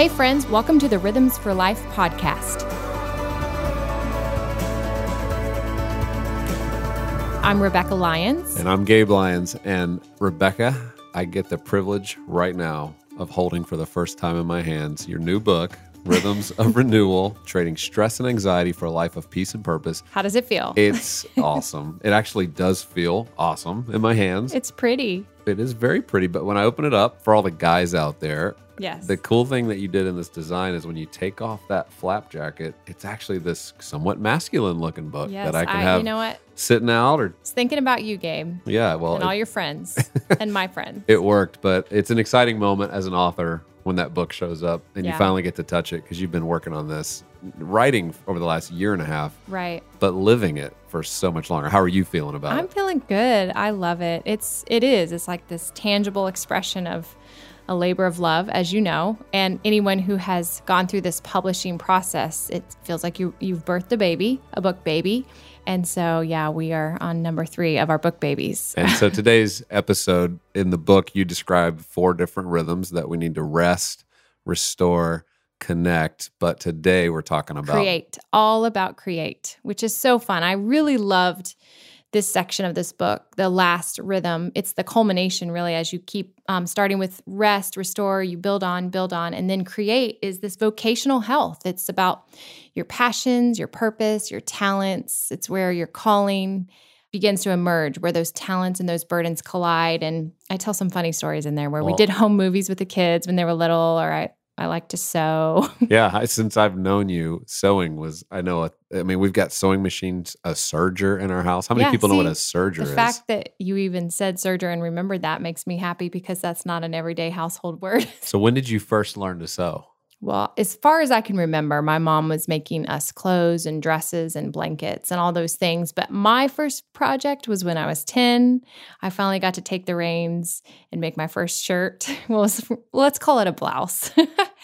Hey, friends, welcome to the Rhythms for Life podcast. I'm Rebecca Lyons. And I'm Gabe Lyons. And Rebecca, I get the privilege right now of holding for the first time in my hands your new book, Rhythms of Renewal Trading Stress and Anxiety for a Life of Peace and Purpose. How does it feel? It's awesome. It actually does feel awesome in my hands. It's pretty. It is very pretty, but when I open it up for all the guys out there, Yes. the cool thing that you did in this design is when you take off that flap jacket, it's actually this somewhat masculine looking book yes, that I can have you know what? sitting out or I thinking about you, Gabe, yeah, well, and it- all your friends and my friends. it worked, but it's an exciting moment as an author when that book shows up and Yeah. you finally get to touch it because you've been working on this writing over the last year and a half, right. but living it for so much longer. How are you feeling about it? I'm feeling good. I love it. It's it is. It's like this tangible expression of a labor of love, as you know. And anyone who has gone through this publishing process, it feels like you you've birthed a baby, a book baby. And so yeah, we are on number three of our book babies. And so today's episode in the book, you describe four different rhythms that we need to rest, restore, connect. But today we're talking about create, all about create, which is so fun. I really loved this section of this book, the last rhythm. It's the culmination, really, as you keep um, starting with rest, restore, you build on, build on, and then create is this vocational health. It's about your passions, your purpose, your talents. It's where your calling begins to emerge, where those talents and those burdens collide. And I tell some funny stories in there where we did home movies with the kids when they were little, or I, I like to sew. Yeah, I- since I've known you, sewing was I know. A, I mean, we've got sewing machines, a serger in our house. How many Yeah, people know what a serger The is? The fact that you even said serger and remembered that makes me happy because that's not an everyday household word. so when did you first learn to sew? Well, as far as I can remember, my mom was making us clothes and dresses and blankets and all those things. But my first project was when I was 10. I finally got to take the reins and make my first shirt. Well, let's call it a blouse.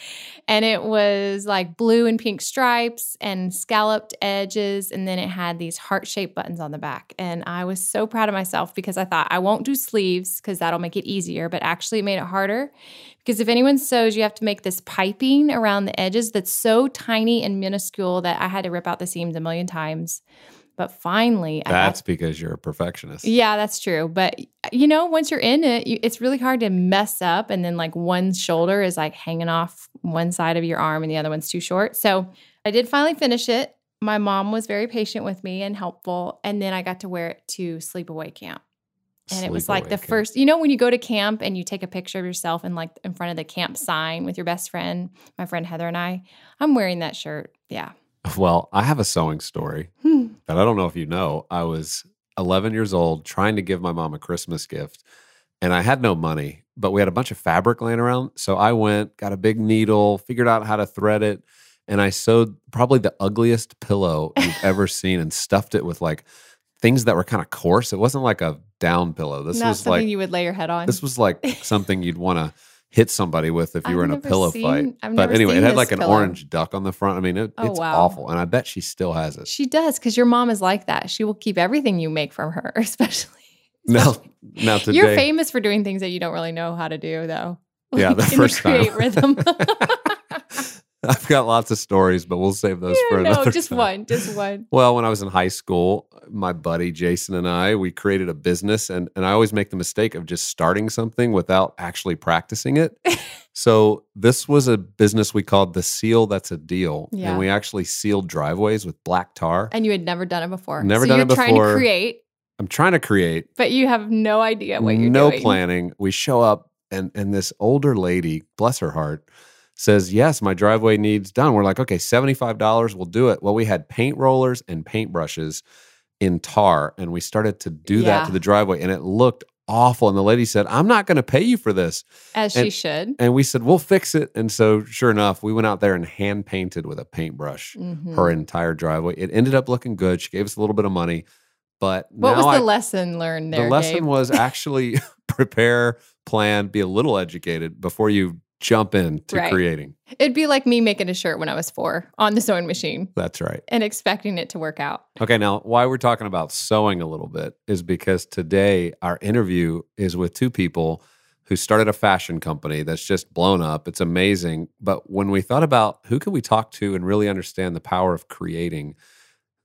and it was like blue and pink stripes and scalloped edges. And then it had these heart shaped buttons on the back. And I was so proud of myself because I thought I won't do sleeves because that'll make it easier. But actually, it made it harder because if anyone sews, you have to make this piping around the edges that's so tiny and minuscule that I had to rip out the seams a million times. But finally, got That's because you're a perfectionist. yeah, that's true. But you know, once you're in it, you, it's really hard to mess up. And then, like, one shoulder is like hanging off one side of your arm and the other one's too short. So I did finally finish it. My mom was very patient with me and helpful. And then I got to wear it to sleepaway camp. And it was like the camp. first, you know, when you go to camp and you take a picture of yourself and like in front of the camp sign with your best friend, my friend Heather and I, I'm wearing that shirt. Yeah. Well, I have a sewing story Hmm. that I don't know if you know. I was 11 years old trying to give my mom a Christmas gift, and I had no money, but we had a bunch of fabric laying around. So I went, got a big needle, figured out how to thread it, and I sewed probably the ugliest pillow you've ever seen and stuffed it with like things that were kind of coarse. It wasn't like a down pillow. This Not was something like you would lay your head on. this was like something you'd want to hit somebody with if you I've were in a pillow seen- fight. I've but anyway, it had like an pillow. orange duck on the front. I mean, it, Oh, it's wow. awful, and I bet she still has it. She does because your mom is like that. She will keep everything you make from her, especially. Now, now today, You're famous for doing things that you don't really know how to do, though. Yeah, the first time. create rhythm. I've got lots of stories, but we'll save those for Yeah, another. no, just time. one, just one. Well, when I was in high school, my buddy Jason and I, we created a business and, and I always make the mistake of just starting something without actually practicing it. so this was a business we called the seal that's a deal. Yeah. And we actually sealed driveways with black tar. And you had never done it before. Never so done you're it trying to before. create, I'm trying to create but you have no idea what you're no doing. No planning. We show up and and this older lady, bless her heart, says, "Yes, my driveway needs done." We're like, "Okay, $75, we'll do it." Well, we had paint rollers and paint brushes in tar and we started to do Yeah. that to the driveway and it looked awful and the lady said, "I'm not going to pay you for this." As she should. And we said, "We'll fix it." And so sure enough, we went out there and hand painted with a paintbrush Mhm. her entire driveway. It ended up looking good. She gave us a little bit of money. But What was the I- lesson learned there? the lesson Gabe? was actually prepare, plan, be a little educated before you jump into Right. creating. It'd be like me making a shirt when I was four on the sewing machine That's right. and expecting it to work out. Okay, now why we're talking about sewing a little bit is because today our interview is with two people who started a fashion company that's just blown up. It's amazing. But when we thought about who could we talk to and really understand the power of creating,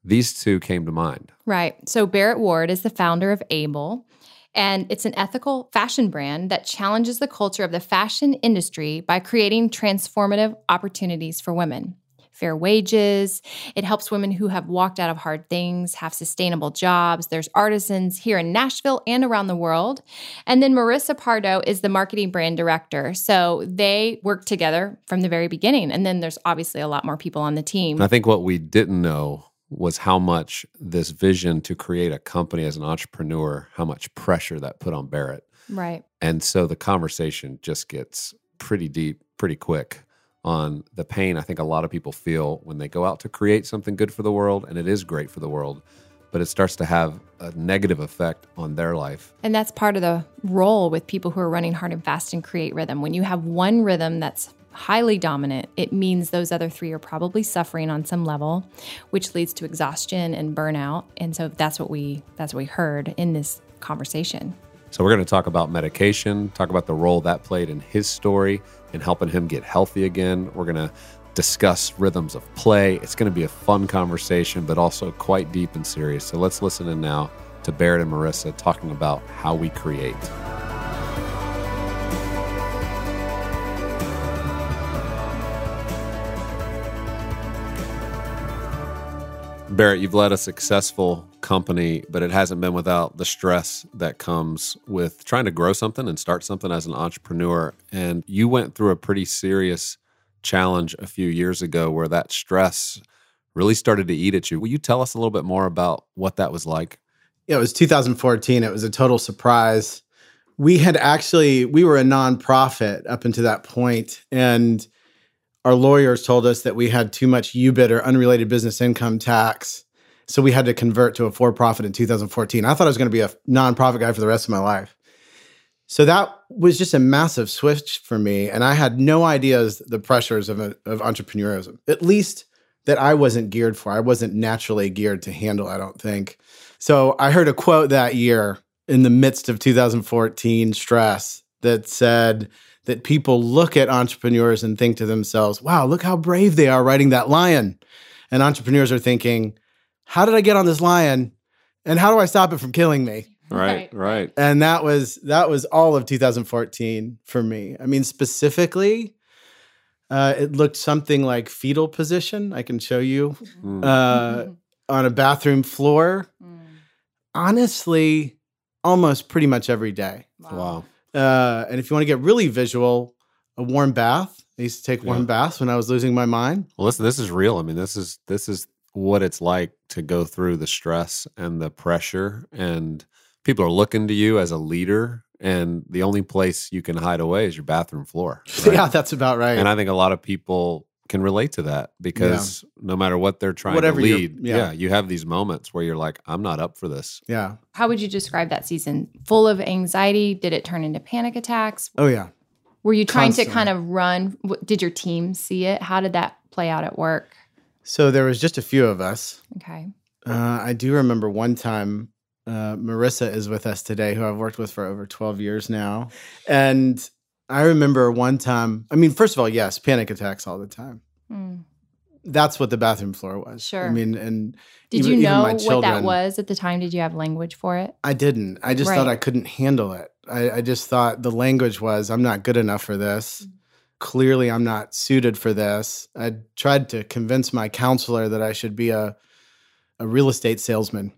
these two came to mind. Right. So Barrett Ward is the founder of Able. And it's an ethical fashion brand that challenges the culture of the fashion industry by creating transformative opportunities for women. Fair wages. It helps women who have walked out of hard things have sustainable jobs. There's artisans here in Nashville and around the world. And then Marissa Pardo is the marketing brand director. So they work together from the very beginning. And then there's obviously a lot more people on the team. I think what we didn't know was how much this vision to create a company as an entrepreneur, how much pressure that put on Barrett. Right. And so the conversation just gets pretty deep pretty quick on the pain I think a lot of people feel when they go out to create something good for the world, and it is great for the world, but it starts to have a negative effect on their life. And that's part of the role with people who are running hard and fast and create rhythm. When you have one rhythm that's highly dominant, it means those other three are probably suffering on some level, which leads to exhaustion and burnout. And so that's what we that's what we heard in this conversation. So we're going to talk about medication, talk about the role that played in his story and helping him get healthy again. We're going to discuss rhythms of play. It's going to be a fun conversation, but also quite deep and serious. So let's listen in now to Barrett and Marissa talking about how we create. Barrett, you've led a successful company, but it hasn't been without the stress that comes with trying to grow something and start something as an entrepreneur. And you went through a pretty serious challenge a few years ago where that stress really started to eat at you. Will you tell us a little bit more about what that was like? Yeah, it was 2014. It was a total surprise. We had actually we were a nonprofit up until that point and our lawyers told us that we had too much UBIT or unrelated business income tax. So we had to convert to a for profit in 2014. I thought I was going to be a nonprofit guy for the rest of my life. So that was just a massive switch for me. And I had no ideas the pressures of, a, of at least that I wasn't geared for. I wasn't naturally geared to handle, I don't think. So I heard a quote that year in the midst of 2014 stress that said, that people look at entrepreneurs and think to themselves, wow, look how brave they are riding that lion. And entrepreneurs are thinking, how did I get on this lion? And how do I stop it from killing me? Right, right. And that was that was all of 2014 for me. I mean, specifically, uh, it looked something like fetal position. I can show you mm. uh, on a bathroom floor. Mm. Honestly, almost pretty much every day. Wow. wow. Uh, and if you want to get really visual, a warm bath. I used to take warm yeah. baths when I was losing my mind. Well, listen, this is real. I mean, this is this is what it's like to go through the stress and the pressure, and people are looking to you as a leader, and the only place you can hide away is your bathroom floor. Right? yeah, that's about right. And I think a lot of people can relate to that because yeah. no matter what they're trying Whatever to lead, yeah. yeah. you have these moments where you're like, I'm not up for this. Yeah. How would you describe that season? Full of anxiety? Did it turn into panic attacks? Oh, yeah. Were you trying Constantly. to kind of run? Did your team see it? How did that play out at work? So there was just a few of us. Okay. Uh, I do remember one time uh, Marissa is with us today, who I've worked with for over 12 years now. And I remember one time, I mean, first of all, yes, panic attacks all the time. Mm. That's what the bathroom floor was. Sure. I mean, and did even, you know children, what that was at the time? Did you have language for it? I didn't. I just right. thought I couldn't handle it. I, I, just thought the language was, I'm not good enough for this. Mm. Clearly, I'm not suited for this. I tried to convince my counselor that I should be a, a real estate salesman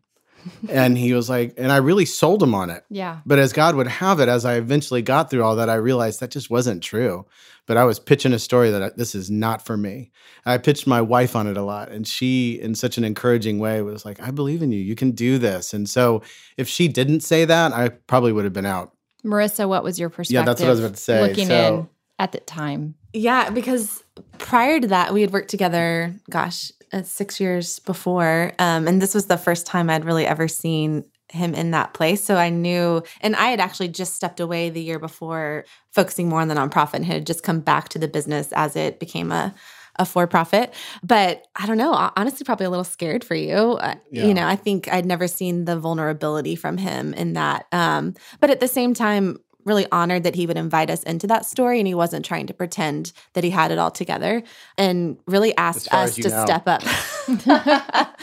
and he was like, and I really sold him on it. Yeah. But as God would have it, as I eventually got through all that, I realized that just wasn't true. But I was pitching a story that I, this is not for me. I pitched my wife on it a lot, and she, in such an encouraging way, was like, I believe in you. You can do this. And so if she didn't say that, I probably would have been out. Marissa, what was your perspective? Yeah, that's what I was about to say. Looking so, in at the time. Yeah, because prior to that, we had worked together, gosh, uh, six years before. Um, and this was the first time I'd really ever seen him in that place. So I knew, and I had actually just stepped away the year before, focusing more on the nonprofit and had just come back to the business as it became a a for profit. But I don't know, honestly, probably a little scared for you. Uh, yeah. You know, I think I'd never seen the vulnerability from him in that. Um, but at the same time, really honored that he would invite us into that story and he wasn't trying to pretend that he had it all together and really asked us to know. step up.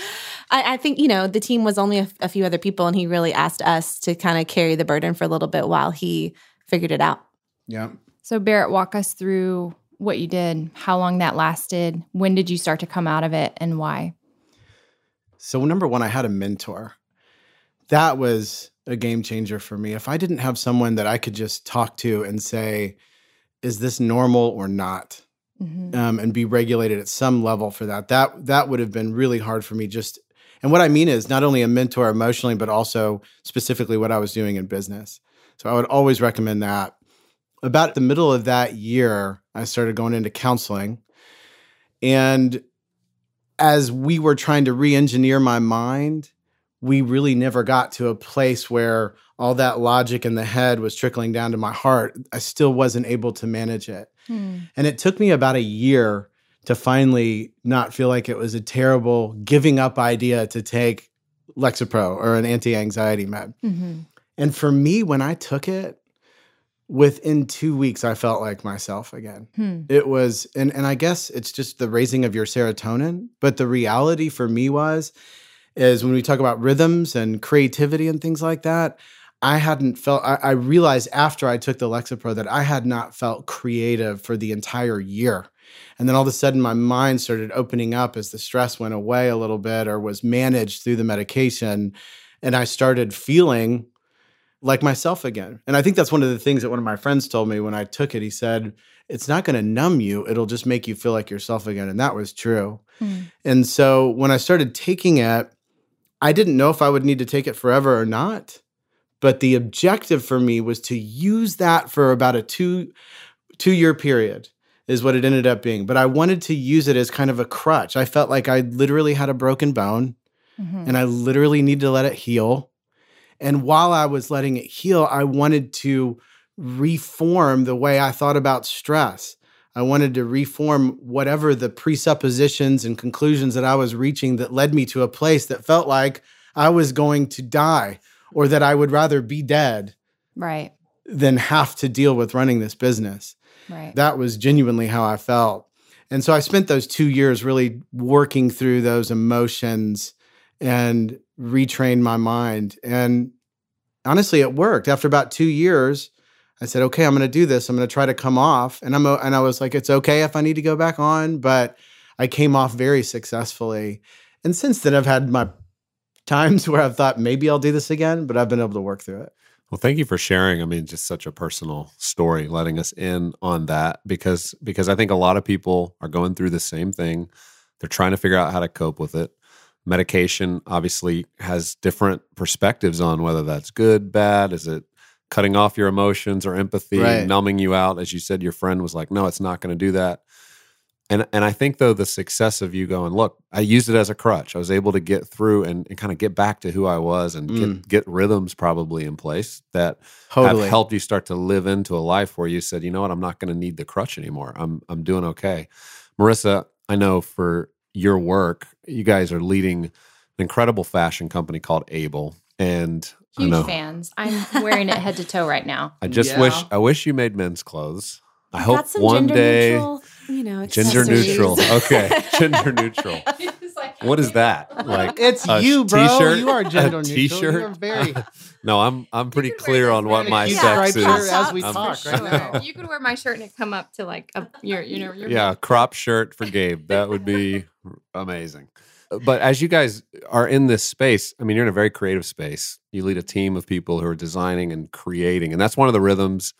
I, I think, you know, the team was only a, a few other people and he really asked us to kind of carry the burden for a little bit while he figured it out. Yeah. So, Barrett, walk us through what you did, how long that lasted, when did you start to come out of it, and why? So, number one, I had a mentor. That was a game changer for me. If I didn't have someone that I could just talk to and say, is this normal or not? Mhm. Um, and be regulated at some level for that. That that would have been really hard for me. Just and what I mean is not only a mentor emotionally, but also specifically what I was doing in business. So I would always recommend that. About the middle of that year, I started going into counseling, and as we were trying to re-engineer my mind, we really never got to a place where all that logic in the head was trickling down to my heart. I still wasn't able to manage it. Hmm. And it took me about a year to finally not feel like it was a terrible giving up idea to take Lexapro or an anti-anxiety med. Mhm. And for me, when I took it, within two weeks, I felt like myself again. Hmm. It was, and and I guess it's just the raising of your serotonin. But the reality for me was, is when we talk about rhythms and creativity and things like that, I hadn't felt. I, I realized after I took the Lexapro that I had not felt creative for the entire year. And then all of a sudden, my mind started opening up as the stress went away a little bit or was managed through the medication. And I started feeling like myself again. And I think that's one of the things that one of my friends told me when I took it. He said, It's not going to numb you, it'll just make you feel like yourself again. And that was true. Hmm. And so when I started taking it, I didn't know if I would need to take it forever or not. But the objective for me was to use that for about a two two year period is what it ended up being. But I wanted to use it as kind of a crutch. I felt like I literally had a broken bone Mhm. and I literally needed to let it heal. And while I was letting it heal, I wanted to reform the way I thought about stress. I wanted to reform whatever the presuppositions and conclusions that I was reaching that led me to a place that felt like I was going to die or that I would rather be dead Right. than have to deal with running this business. Right. That was genuinely how I felt. And so I spent those two years really working through those emotions and retrained my mind. And honestly, it worked. After about two years, I said, okay, I'm going to do this. I'm going to try to come off. And I'm, and I was like, it's okay if I need to go back on, but I came off very successfully. And since then, I've had my times where I've thought maybe I'll do this again, but I've been able to work through it. Well, thank you for sharing. I mean, just such a personal story, letting us in on that because because I think a lot of people are going through the same thing. They're trying to figure out how to cope with it. Medication obviously has different perspectives on whether that's good, bad. Is it cutting off your emotions or empathy, Right. numbing you out? As you said, your friend was like, "No, it's not going to do that." And and I think though the success of you going, look, I used it as a crutch. I was able to get through and, and kind of get back to who I was and Mm. get get rhythms probably in place that Totally. have helped you start to live into a life where you said, you know what, I'm not going to need the crutch anymore. I'm I'm doing okay. Marissa, I know for your work, you guys are leading an incredible fashion company called Able, and I Huge know fans. I'm wearing it head to toe right now. I just Yeah. wish I wish you made men's clothes. I We've hope got some one gender day neutral, you know, gender neutral. Okay, gender neutral. What is that? Like It's a you, bro. t-shirt? You are gender A neutral. t-shirt? You're very No, I'm I'm pretty clear on what my Yeah, sex striped is. as we I'm- talk right now. You could wear my shirt and it come up to like a your you know your yeah, crop shirt for Gabe. That would be amazing. But as you guys are in this space, I mean, you're in a very creative space. You lead a team of people who are designing and creating, and that's one of the rhythms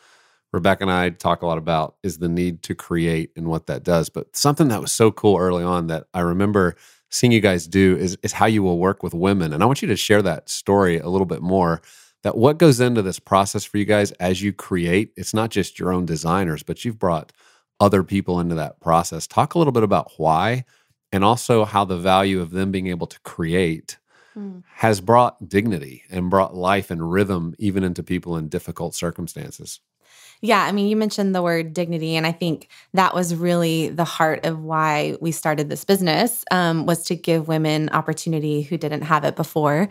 Rebecca and I talk a lot about is the need to create and what that does. But something that was so cool early on that I remember seeing you guys do is is how you will work with women, and I want you to share that story a little bit more. That what goes into this process for you guys as you create, it's not just your own designers, but you've brought other people into that process. Talk a little bit about why and also how the value of them being able to create Mm. has brought dignity and brought life and rhythm even into people in difficult circumstances. Yeah, I mean, you mentioned the word dignity, and I think that was really the heart of why we started this business um, was to give women opportunity who didn't have it before,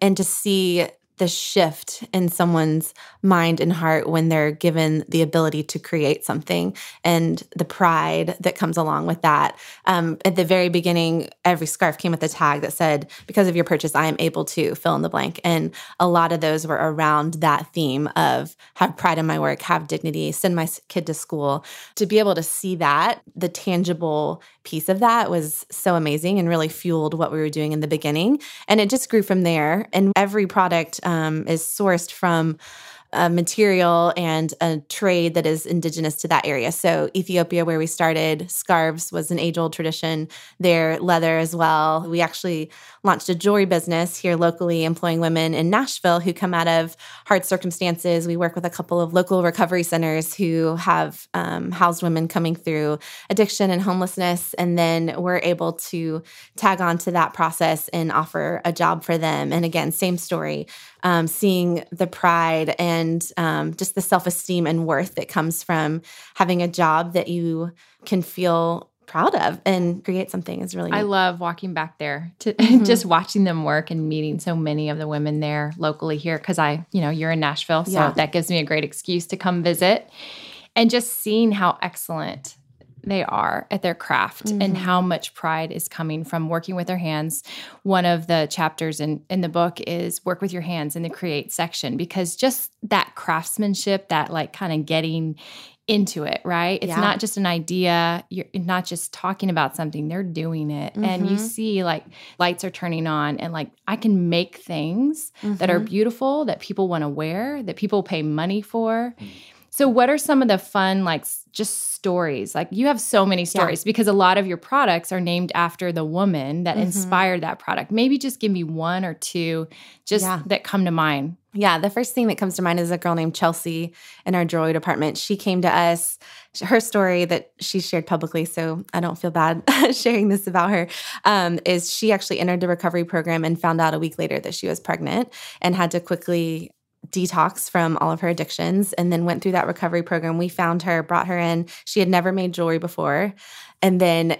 and to see the shift in someone's mind and heart when they're given the ability to create something and the pride that comes along with that. Um, at the very beginning, every scarf came with a tag that said, Because of your purchase, I am able to fill in the blank. And a lot of those were around that theme of have pride in my work, have dignity, send my kid to school. To be able to see that, the tangible piece of that was so amazing and really fueled what we were doing in the beginning. And it just grew from there. And every product um, is sourced from a material and a trade that is indigenous to that area. So, Ethiopia, where we started, scarves was an age old tradition there, leather as well. We actually launched a jewelry business here locally, employing women in Nashville who come out of hard circumstances. We work with a couple of local recovery centers who have um, housed women coming through addiction and homelessness. And then we're able to tag on to that process and offer a job for them. And again, same story um, seeing the pride and um, just the self esteem and worth that comes from having a job that you can feel proud of and create something is really I love walking back there to mm-hmm. just watching them work and meeting so many of the women there locally here cuz I, you know, you're in Nashville, so yeah. that gives me a great excuse to come visit and just seeing how excellent they are at their craft mm-hmm. and how much pride is coming from working with their hands. One of the chapters in, in the book is work with your hands in the create section because just that craftsmanship, that like kind of getting into it, right? It's yeah. not just an idea, you're not just talking about something, they're doing it. Mm-hmm. And you mm-hmm. see like lights are turning on and like I can make things mm-hmm. that are mm-hmm. beautiful that people want to wear, that people pay money for. Mm-hmm so, what are some of the fun, like just stories? Like, you have so many stories yeah. because a lot of your products are named after the woman that mm-hmm. inspired that product. Maybe just give me one or two just yeah. that come to mind. Yeah, the first thing that comes to mind is a girl named Chelsea in our jewelry department. She came to us, her story that she shared publicly, so I don't feel bad sharing this about her, um, is she actually entered the recovery program and found out a week later that she was pregnant and had to quickly detox from all of her addictions and then went through that recovery program. We found her, brought her in. She had never made jewelry before. And then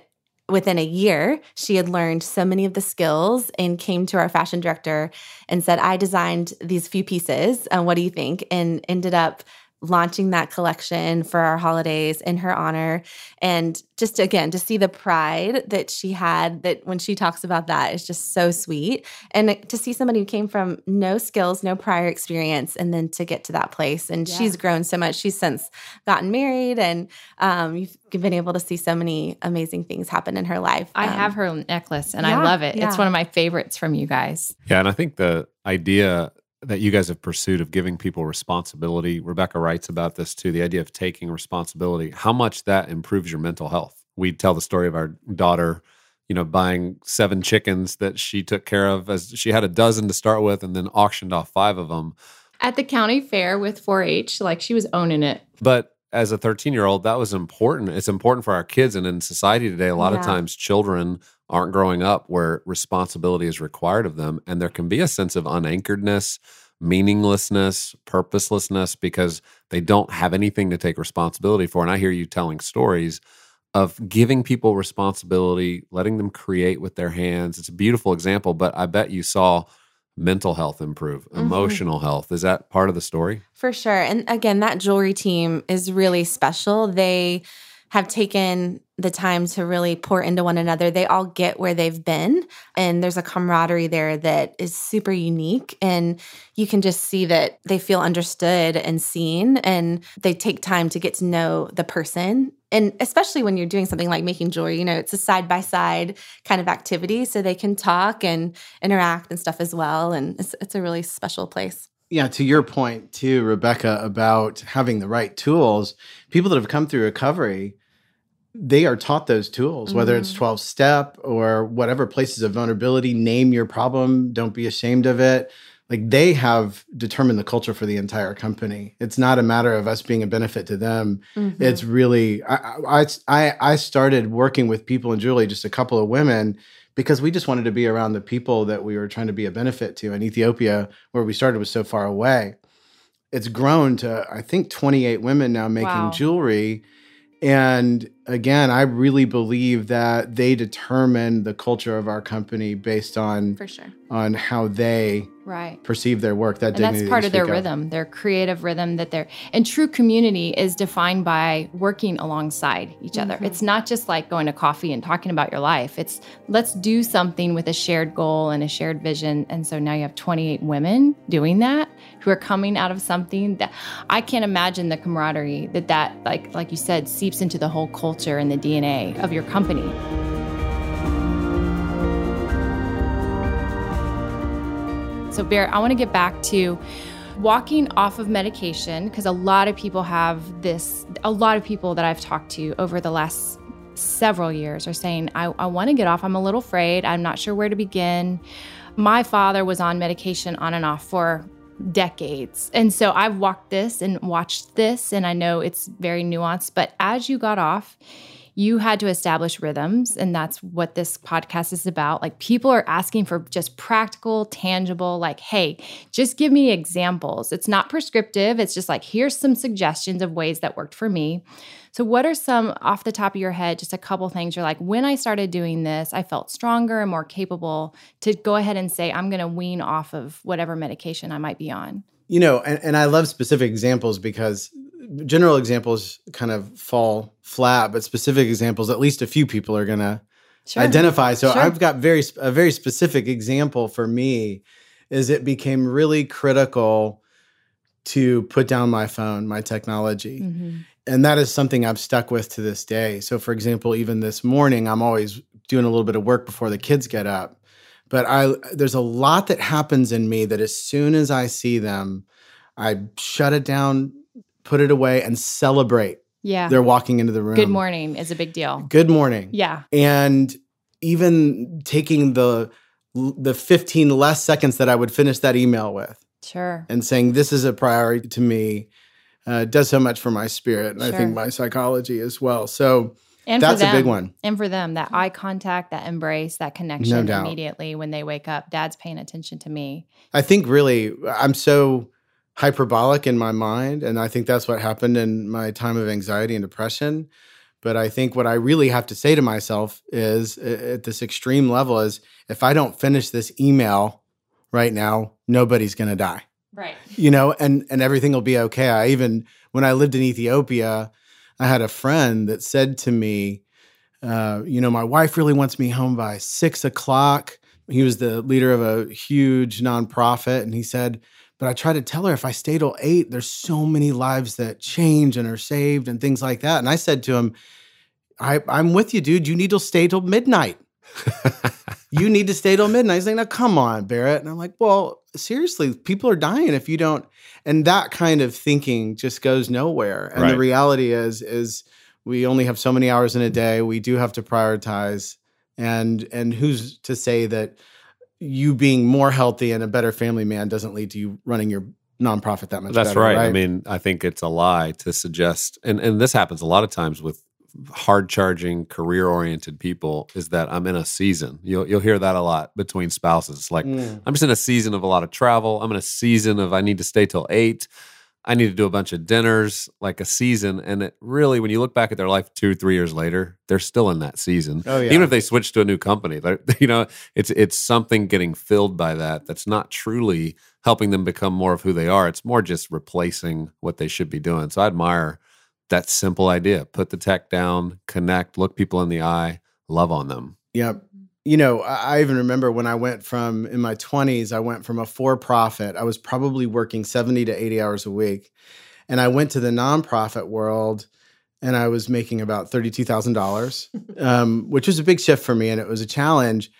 within a year, she had learned so many of the skills and came to our fashion director and said, I designed these few pieces. And what do you think? And ended up launching that collection for our holidays in her honor. And just again to see the pride that she had that when she talks about that is just so sweet. And to see somebody who came from no skills no prior experience and then to get to that place. And yeah. she's grown so much. She's since gotten married and um, you've been able to see so many amazing things happen in her life. I um, have her necklace and yeah, i love it. Yeah. it's one of my favorites from you guys. Yeah and i think the idea that you guys have pursued of giving people responsibility. Rebecca writes about this too the idea of taking responsibility, how much that improves your mental health. We tell the story of our daughter, you know, buying seven chickens that she took care of as she had a dozen to start with and then auctioned off five of them. At the county fair with 4 H, like she was owning it. But as a 13 year old, that was important. It's important for our kids. And in society today, a lot yeah. of times children aren't growing up where responsibility is required of them. And there can be a sense of unanchoredness, meaninglessness, purposelessness because they don't have anything to take responsibility for. And I hear you telling stories of giving people responsibility, letting them create with their hands. It's a beautiful example, but I bet you saw mental health improve, mm-hmm. emotional health. Is that part of the story? For sure. And again, that jewelry team is really special. They have taken the time to really pour into one another. They all get where they've been, and there's a camaraderie there that is super unique. And you can just see that they feel understood and seen, and they take time to get to know the person. And especially when you're doing something like making jewelry, you know, it's a side by side kind of activity. So they can talk and interact and stuff as well. And it's, it's a really special place yeah, to your point too, Rebecca, about having the right tools, people that have come through recovery they are taught those tools, whether mm-hmm. it's 12 step or whatever places of vulnerability, name your problem, don't be ashamed of it. Like they have determined the culture for the entire company. It's not a matter of us being a benefit to them. Mm-hmm. It's really, I, I, I started working with people in Julie, just a couple of women, because we just wanted to be around the people that we were trying to be a benefit to. And Ethiopia, where we started, was so far away. It's grown to, I think, 28 women now making wow. jewelry. And again, I really believe that they determine the culture of our company based on For sure. on how they Right. perceive their work. That And that's part you of their rhythm, their creative rhythm that they're and true community is defined by working alongside each other. Mm-hmm. It's not just like going to coffee and talking about your life. It's let's do something with a shared goal and a shared vision. And so now you have 28 women doing that who are coming out of something that I can't imagine the camaraderie that that like like you said seeps into the whole culture and the DNA of your company. So, Bear, I want to get back to walking off of medication because a lot of people have this, a lot of people that I've talked to over the last several years are saying, I, I want to get off. I'm a little afraid. I'm not sure where to begin. My father was on medication on and off for decades. And so I've walked this and watched this, and I know it's very nuanced. But as you got off, you had to establish rhythms and that's what this podcast is about like people are asking for just practical tangible like hey just give me examples it's not prescriptive it's just like here's some suggestions of ways that worked for me so what are some off the top of your head just a couple things you're like when i started doing this i felt stronger and more capable to go ahead and say i'm going to wean off of whatever medication i might be on You know, and, and I love specific examples because general examples kind of fall flat, but specific examples, at least a few people are going to sure identify. So Sure. I've got very a very specific example for me is it became really critical to put down my phone, my technology. Mhm. And that is something I've stuck with to this day. So for example, even this morning I'm always doing a little bit of work before the kids get up. But I there's a lot that happens in me that as soon as I see them, I shut it down, put it away and celebrate. yeah They're walking into the room. good morning is a big deal Good morning yeah and even taking the the 15 less seconds that I would finish that email with sure and saying this is a priority to me uh, does so much for my spirit and I think my psychology as well. So and that's for a big them. one. And for them, that eye contact, that embrace, that connection doubt. immediately when they wake up. Dad's paying attention to me. I think really I'm so hyperbolic in my mind and I think that's what happened in my time of anxiety and depression. But I think what I really have to say to myself is at this extreme level is if I don't finish this email right now, nobody's going to die. Right. you know and and everything will be okay. I even when i lived in ethiopia i had a friend that said to me uh, you know my wife really wants me home by six o'clock. He was the leader of a huge nonprofit and he said but i try to tell her if i stay till eight there's so many lives that change and are saved and things like that. And i said to him I, i'm with you dude. You need to stay till midnight you need to stay till midnight. He's like, now come on, Barrett. And I'm like, well, seriously, people are dying if you don't. And that kind of thinking just goes nowhere. And the reality is, is we only have so many hours in a day. We do have to prioritize. And and who's to say that you being more healthy and a better family man doesn't lead to you running your nonprofit that much That's better, right. I mean, I think it's a lie to suggest, and, and this happens a lot of times with hard charging, career oriented people, is that I'm in a season. You'll you'll hear that a lot between spouses. Like Mm. I'm just in a season of a lot of travel. I'm in a season of I need to stay till eight. I need to do a bunch of dinners, like a season. And it really, when you look back at their life two, three years later, they're still in that season. Oh, yeah. Even if they switch to a new company, you know, it's it's something getting filled by that. That's not truly helping them become more of who they are. It's more just replacing what they should be doing. So I admire that simple idea: put the tech down, connect, look people in the eye, love on them. Yeah. You know, I I even remember when I went from in my 20s, I went from a for profit. I was probably working 70 to 80 hours a week. And I went to the nonprofit world and I was making about $32,000, um, which was a big shift for me and it was a challenge.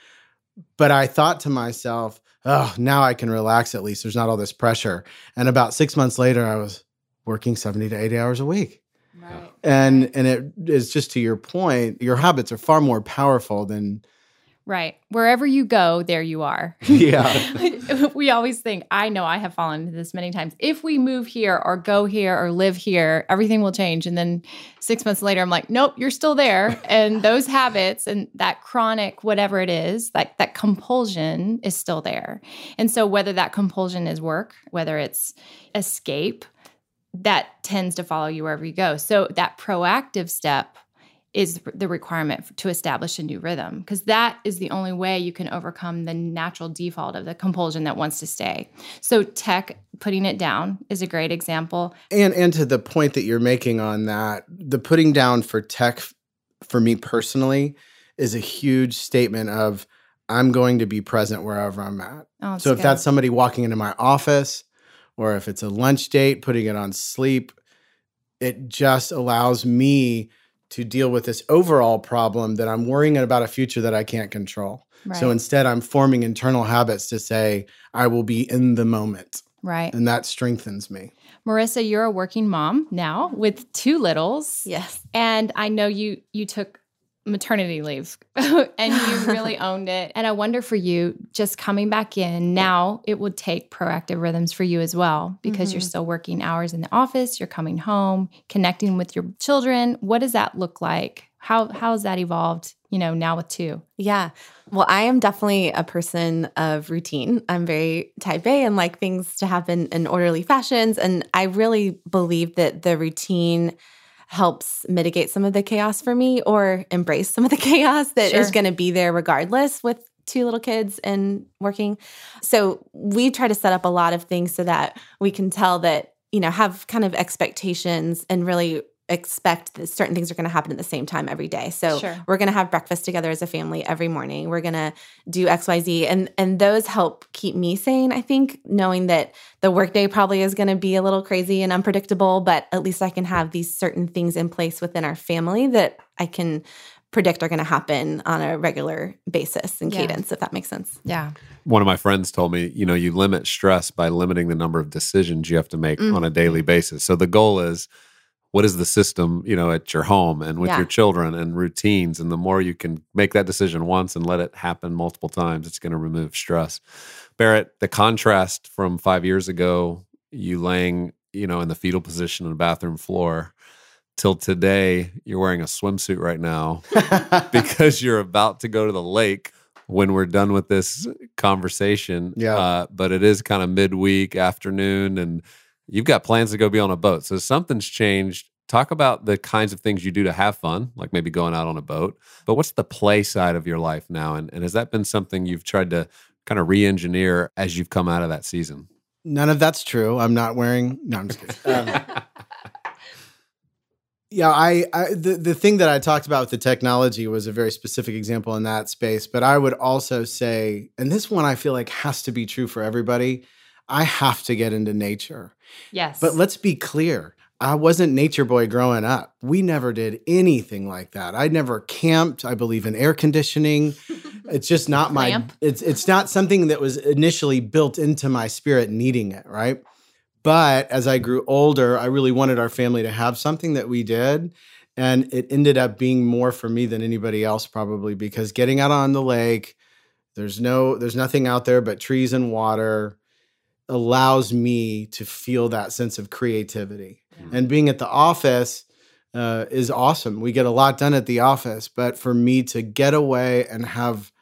But I thought to myself, oh, now I can relax at least. There's not all this pressure. And about six months later, I was working 70 to 80 hours a week Right. and and it is just to your point your habits are far more powerful than Right. Wherever you go, there you are. Yeah. we always think, I know I have fallen into this many times. If we move here or go here or live here, everything will change. And then six months later, I'm like, nope, you're still there. And those habits and that chronic, whatever it is, like that compulsion is still there. And so, whether that compulsion is work, whether it's escape, that tends to follow you wherever you go. So, that proactive step is the requirement to establish a new rhythm because that is the only way you can overcome the natural default of the compulsion that wants to stay. So tech putting it down is a great example. And and to the point that you're making on that, the putting down for tech for me personally is a huge statement of I'm going to be present wherever I'm at. Oh, so if good. that's somebody walking into my office or if it's a lunch date, putting it on sleep, it just allows me to deal with this overall problem that I'm worrying about a future that I can't control. So instead, I'm forming internal habits to say, I will be in the moment. right. And that strengthens me. Marissa, you're a working mom now with two littles. Yes. And I know you you took maternity leave and you really owned it. And I wonder for you, just coming back in now, it would take proactive rhythms for you as well because you're Mhm. still working hours in the office, you're coming home, connecting with your children. What does that look like? How how has that evolved, you know, now with two? Yeah. Well, I am definitely a person of routine. I'm very type A and like things to happen in orderly fashions. And I really believe that the routine helps mitigate some of the chaos for me or embrace some of the chaos that is Sure. going to be there regardless with two little kids and working. So we try to set up a lot of things so that we can tell that, you know, have kind of expectations and really expect that certain things are going to happen at the same time every day. So Sure. we're going to have breakfast together as a family every morning. We're going to do XYZ and and those help keep me sane, I think, knowing that the workday probably is going to be a little crazy and unpredictable, but at least I can have these certain things in place within our family that I can predict are going to happen on a regular basis and Yeah. cadence if that makes sense. Yeah. One of my friends told me, you know, you limit stress by limiting the number of decisions you have to make Mm. on a daily basis. So the goal is what is the system, you know, at your home and with Yeah. your children and routines. And the more you can make that decision once and let it happen multiple times, it's going to remove stress. Barrett, the contrast from five years ago, you laying, you know, in the fetal position on the bathroom floor, till today, you're wearing a swimsuit right now because you're about to go to the lake when we're done with this conversation. Yeah. Uh, but it is kind of midweek afternoon, and you've got plans to go be on a boat. So something's changed. Talk about the kinds of things you do to have fun, like maybe going out on a boat. But what's the play side of your life now? And, and has that been something you've tried to kind of re engineer as you've come out of that season? None of that's true. I'm not wearing. No, I'm just kidding. Um, yeah, I, I the the thing that I talked about with the technology was a very specific example in that space. But I would also say, and this one I feel like has to be true for everybody. I have to get into nature. Yes. But let's be clear. I wasn't nature boy growing up. We never did anything like that. I never camped. I believe in air conditioning. It's just not my it's it's not something that was initially built into my spirit needing it, right? But as I grew older, I really wanted our family to have something that we did. And it ended up being more for me than anybody else, probably because getting out on the lake, there's no, there's nothing out there but trees and water allows me to feel that sense of creativity. And being at the office uh, is awesome. We get a lot done at the office, but for me to get away and have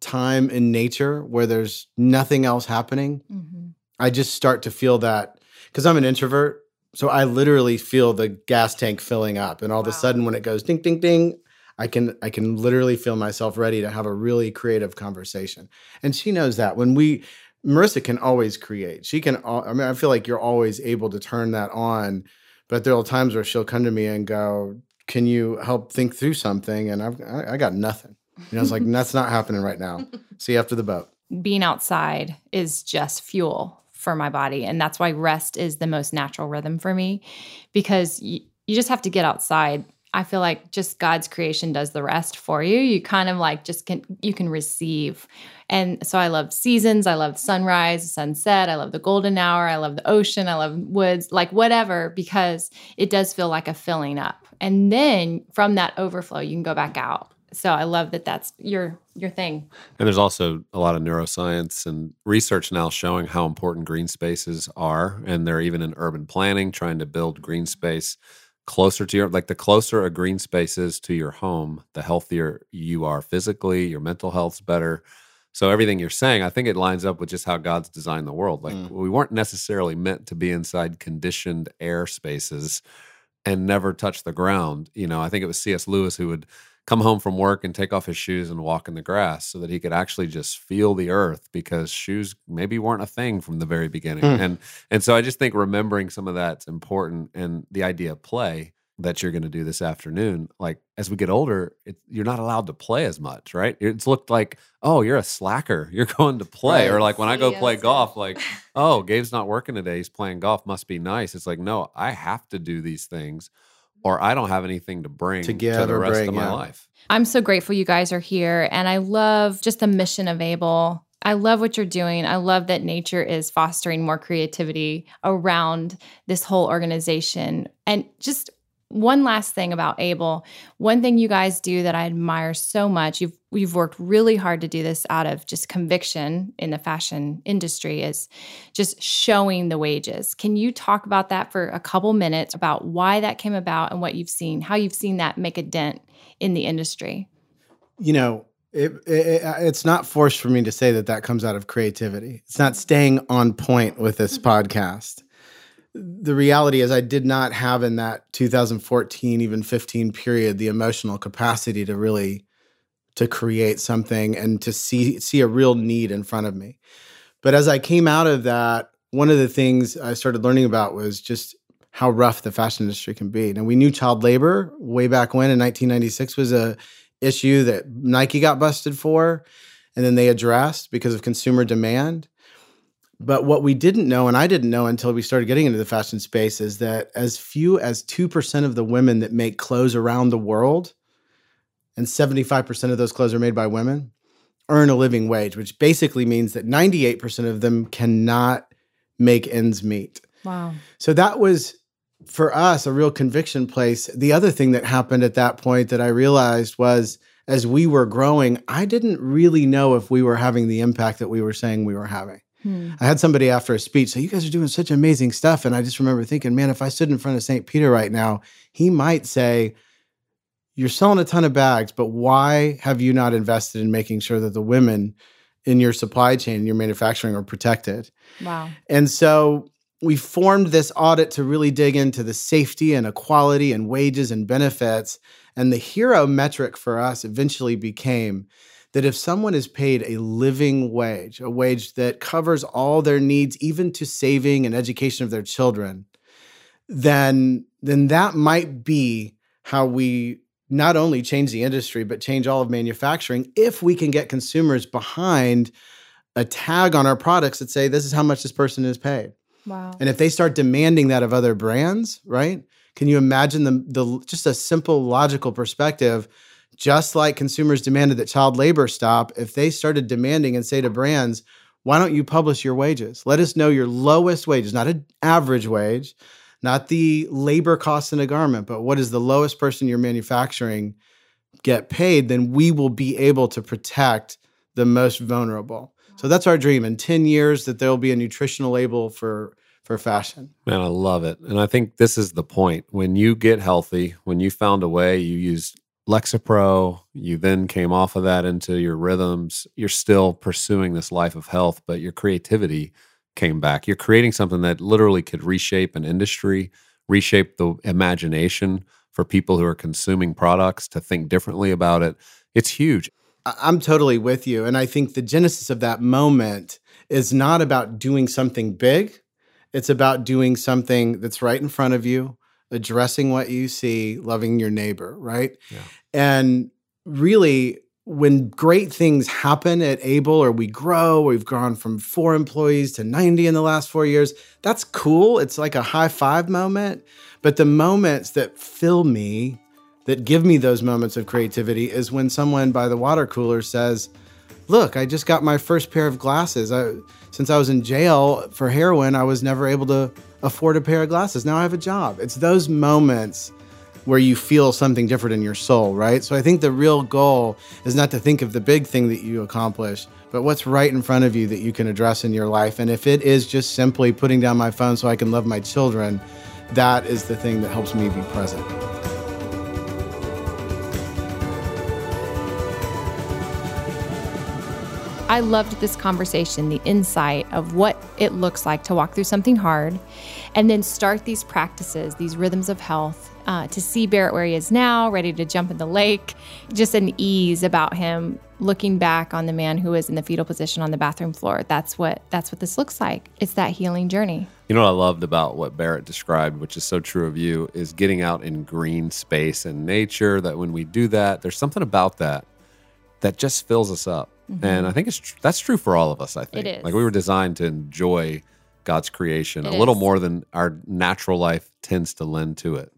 time in nature where there's nothing else happening, Mhm. I just start to feel that because I'm an introvert. So I literally feel the gas tank filling up, and all of a sudden, when it goes ding ding ding, I can I can literally feel myself ready to have a really creative conversation. And she knows that when we Marissa can always create. She can. al- I mean, I feel like you're always able to turn that on, but there are times where she'll come to me and go, "Can you help think through something?" And I've I, I got nothing. You know, it's like that's not happening right now. See you after the boat. being outside is just fuel for my body. And that's why rest is the most natural rhythm for me because you, you just have to get outside. I feel like just God's creation does the rest for you. You kind of like just can, you can receive. And so I love seasons. I love sunrise, sunset. I love the golden hour. I love the ocean. I love woods, like whatever, because it does feel like a filling up. And then from that overflow, you can go back out. So I love that that's your your thing. And there's also a lot of neuroscience and research now showing how important green spaces are. And they're even in urban planning trying to build green space closer to your, like the closer a green space is to your home, the healthier you are physically, your mental health's better. So everything you're saying, I think it lines up with just how God's designed the world. Like Mm. we weren't necessarily meant to be inside conditioned air spaces. and never touch the ground. You know, I think it was C.S. Lewis who would come home from work and take off his shoes and walk in the grass so that he could actually just feel the earth because shoes maybe weren't a thing from the very beginning. Mm. And and so I just think remembering some of that's important and the idea of play that you're going to do this afternoon like as we get older it, you're not allowed to play as much right? It's looked like oh you're a slacker. You're going to play. Or like when i go Yeah, play golf like oh gabe's not working today. He's playing golf. Must be nice. It's like no i have to do these things or i don't have anything to bring To to, the rest bring, of my yeah. life I'm so grateful you guys are here. And I love just the mission of Able. I love what you're doing. I love that nature is fostering more creativity around this whole organization. And just one last thing about Able. One thing you guys do that I admire so much, you've you've worked really hard to do this out of just conviction in the fashion industry is just showing the wages. Can you talk about that for a couple minutes about why that came about and what you've seen, how you've seen that make a dent in the industry? you know, it, it, uh, it's not forced for me to say that that comes out of creativity. It's not staying on point with this mm-hmm. podcast. The reality is, I did not have in that 2014, even 15 period, the emotional capacity to really to create something and to see see a real need in front of me. But as I came out of that, one of the things I started learning about was just how rough the fashion industry can be. Now we knew child labor way back when in 1996 was a issue that Nike got busted for and then they addressed because of consumer demand. But what we didn't know, and I didn't know until we started getting into the fashion space, is that as few as 2% of the women that make clothes around the world, and 75% of those clothes are made by women, earn a living wage, which basically means that 98% of them cannot make ends meet. Wow. So that was for us a real conviction place. The other thing that happened at that point that I realized was as we were growing, I didn't really know if we were having the impact that we were saying we were having. Hmm. I had somebody after a speech say, You guys are doing such amazing stuff. And I just remember thinking, man, if I stood in front of St. Peter right now, he might say, You're selling a ton of bags, but why have you not invested in making sure that the women in your supply chain, your manufacturing are protected? Wow. And so we formed this audit to really dig into the safety and equality and wages and benefits. And the hero metric for us eventually became that if someone is paid a living wage, a wage that covers all their needs, even to saving and education of their children, then, then that might be how we not only change the industry, but change all of manufacturing if we can get consumers behind a tag on our products that say this is how much this person is paid. Wow. And if they start demanding that of other brands, right? Can you imagine the the just a simple logical perspective just like consumers demanded that child labor stop, if they started demanding and say to brands, why don't you publish your wages? Let us know your lowest wages, not an average wage, not the labor costs in a garment, but what is the lowest person you're manufacturing get paid, then we will be able to protect the most vulnerable. So that's our dream. In 10 years, that there will be a nutritional label for for fashion. Man, I love it. And I think this is the point. When you get healthy, when you found a way, you used Lexapro, you then came off of that into your rhythms. You're still pursuing this life of health, but your creativity came back. You're creating something that literally could reshape an industry, reshape the imagination for people who are consuming products to think differently about it. It's huge. I'm totally with you. And I think the genesis of that moment is not about doing something big, it's about doing something that's right in front of you, addressing what you see, loving your neighbor, right? Yeah. And really, when great things happen at Able or we grow, we've gone from four employees to 90 in the last four years, that's cool. It's like a high five moment. But the moments that fill me, that give me those moments of creativity, is when someone by the water cooler says, Look, I just got my first pair of glasses. I, since I was in jail for heroin, I was never able to afford a pair of glasses. Now I have a job. It's those moments where you feel something different in your soul, right? So I think the real goal is not to think of the big thing that you accomplish, but what's right in front of you that you can address in your life. And if it is just simply putting down my phone so I can love my children, that is the thing that helps me be present. I loved this conversation, the insight of what it looks like to walk through something hard and then start these practices, these rhythms of health. Uh, to see Barrett where he is now, ready to jump in the lake, just an ease about him looking back on the man who was in the fetal position on the bathroom floor. That's what that's what this looks like. It's that healing journey. You know what I loved about what Barrett described, which is so true of you, is getting out in green space and nature. That when we do that, there's something about that that just fills us up. Mm-hmm. And I think it's tr- that's true for all of us. I think it is. like we were designed to enjoy God's creation It a little is. more than our natural life tends to lend to it.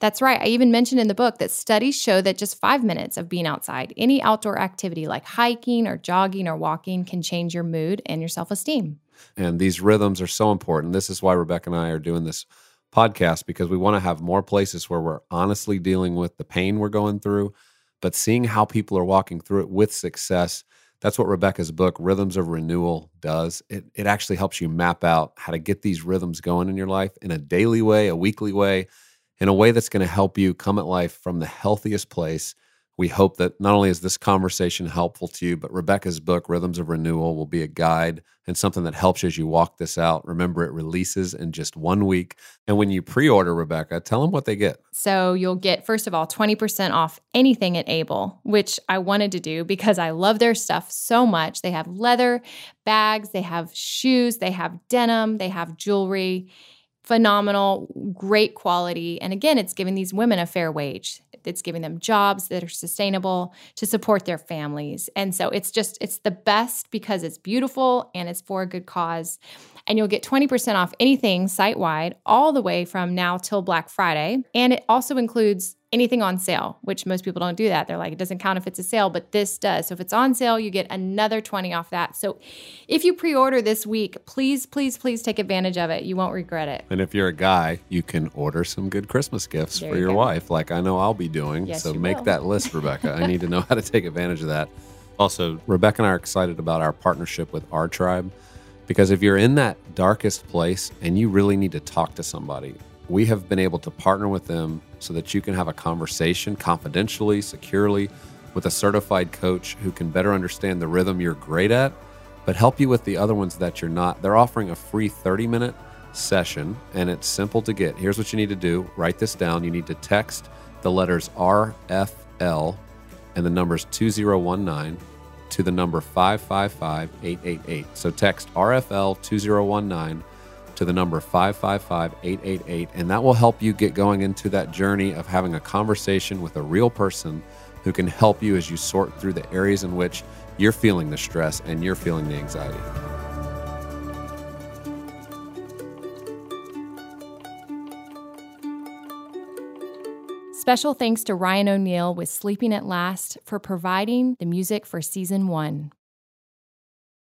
That's right. I even mentioned in the book that studies show that just five minutes of being outside, any outdoor activity like hiking or jogging or walking, can change your mood and your self esteem. And these rhythms are so important. This is why Rebecca and I are doing this podcast because we want to have more places where we're honestly dealing with the pain we're going through, but seeing how people are walking through it with success. That's what Rebecca's book, Rhythms of Renewal, does. It, it actually helps you map out how to get these rhythms going in your life in a daily way, a weekly way, in a way that's going to help you come at life from the healthiest place. We hope that not only is this conversation helpful to you, but Rebecca's book, Rhythms of Renewal, will be a guide and something that helps you as you walk this out. Remember, it releases in just one week. And when you pre order, Rebecca, tell them what they get. So you'll get, first of all, 20% off anything at Able, which I wanted to do because I love their stuff so much. They have leather bags, they have shoes, they have denim, they have jewelry. Phenomenal, great quality. And again, it's giving these women a fair wage. It's giving them jobs that are sustainable to support their families. And so it's just, it's the best because it's beautiful and it's for a good cause. And you'll get 20% off anything site wide all the way from now till Black Friday. And it also includes anything on sale, which most people don't do that. They're like, it doesn't count if it's a sale, but this does. So if it's on sale, you get another 20 off that. So if you pre order this week, please, please, please take advantage of it. You won't regret it. And if you're a guy, you can order some good Christmas gifts There for you your go. wife, like I know I'll be doing. Yes, so you make will. that list, Rebecca. I need to know how to take advantage of that. Also, Rebecca and I are excited about our partnership with our tribe because if you're in that darkest place and you really need to talk to somebody, we have been able to partner with them so that you can have a conversation confidentially, securely with a certified coach who can better understand the rhythm you're great at, but help you with the other ones that you're not. They're offering a free 30 minute session and it's simple to get. Here's what you need to do write this down. You need to text the letters RFL and the numbers 2019 to the number 555 888. So text RFL 2019 to the number 555 888, and that will help you get going into that journey of having a conversation with a real person who can help you as you sort through the areas in which you're feeling the stress and you're feeling the anxiety. Special thanks to Ryan O'Neal with Sleeping at Last for providing the music for season one.